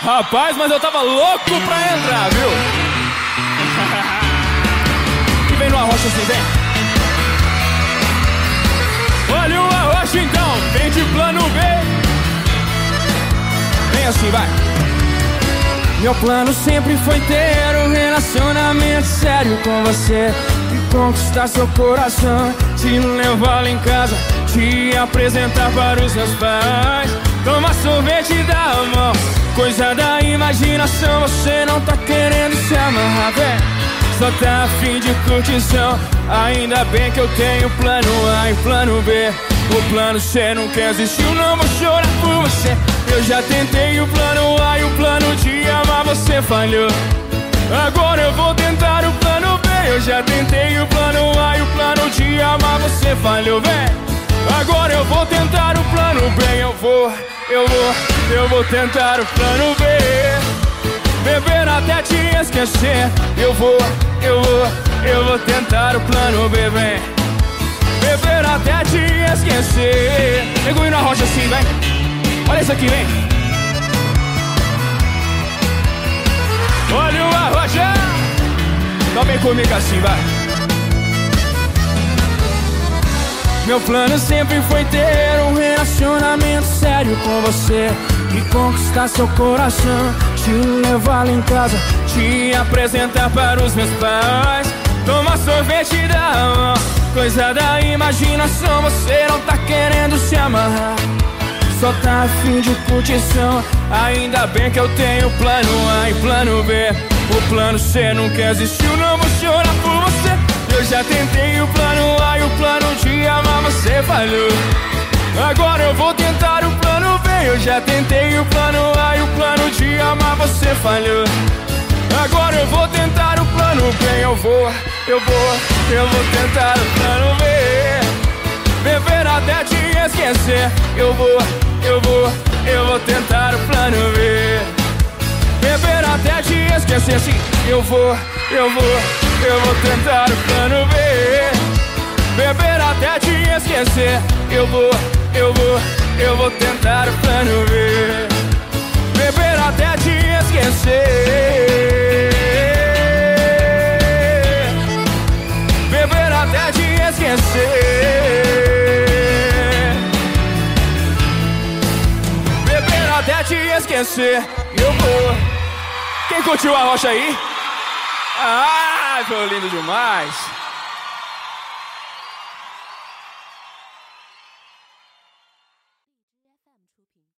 Rapaz, mas eu tava louco pra entrar, viu? e vem no arrocha assim, vem. Olha o arrocha então, vem de plano B. Vem assim, vai. Meu plano sempre foi ter um relacionamento sério com você E conquistar seu coração Te levar lá em casa Te apresentar para os meus pais Coisa da imaginação Você não tá querendo se amarrar, velho Só tá afim de curtição. Ainda bem que eu tenho plano A e plano B. O plano C não quer existiu Não vou chorar por você. Eu já tentei o plano A e o plano de amar Você falhou. Agora eu vou tentar o plano B. Eu já tentei o plano A e o plano de amar Você falhou, vem Agora eu vou tentar vou, eu vou, eu vou tentar o plano B. Beber até te esquecer. Eu vou, eu vou, eu vou tentar o plano B, vem. Beber até te esquecer. Mergulho na rocha assim, vem. Olha isso aqui, vem. Olha o rocha Tome comigo assim, vai Meu plano sempre foi ter um relacionamento sério com você E conquistar seu coração Te levar lá em casa Te apresentar para os meus pais Tomar sorvete da mão Coisa da imaginação Você não tá querendo se amarrar Só tá afim de curtição Ainda bem que eu tenho plano A e plano B O plano C nunca existiu Não vou chorar por você Eu já tentei o plano falhou Agora eu vou tentar o plano B Eu já tentei o plano A e o plano de amar você falhou. Agora eu vou tentar o plano B. Eu vou, eu vou, eu vou tentar o plano B. Beber até te esquecer. Eu vou, eu vou, eu vou tentar o plano B. Beber até te esquecer Sim, eu vou, eu vou, eu vou tentar o plano B Beber até te esquecer. Eu vou, eu vou, eu vou tentar o plano B. Beber até te esquecer. Beber até te esquecer. Beber até te esquecer. Eu vou. Quem curtiu a rocha aí? Ah, foi lindo demais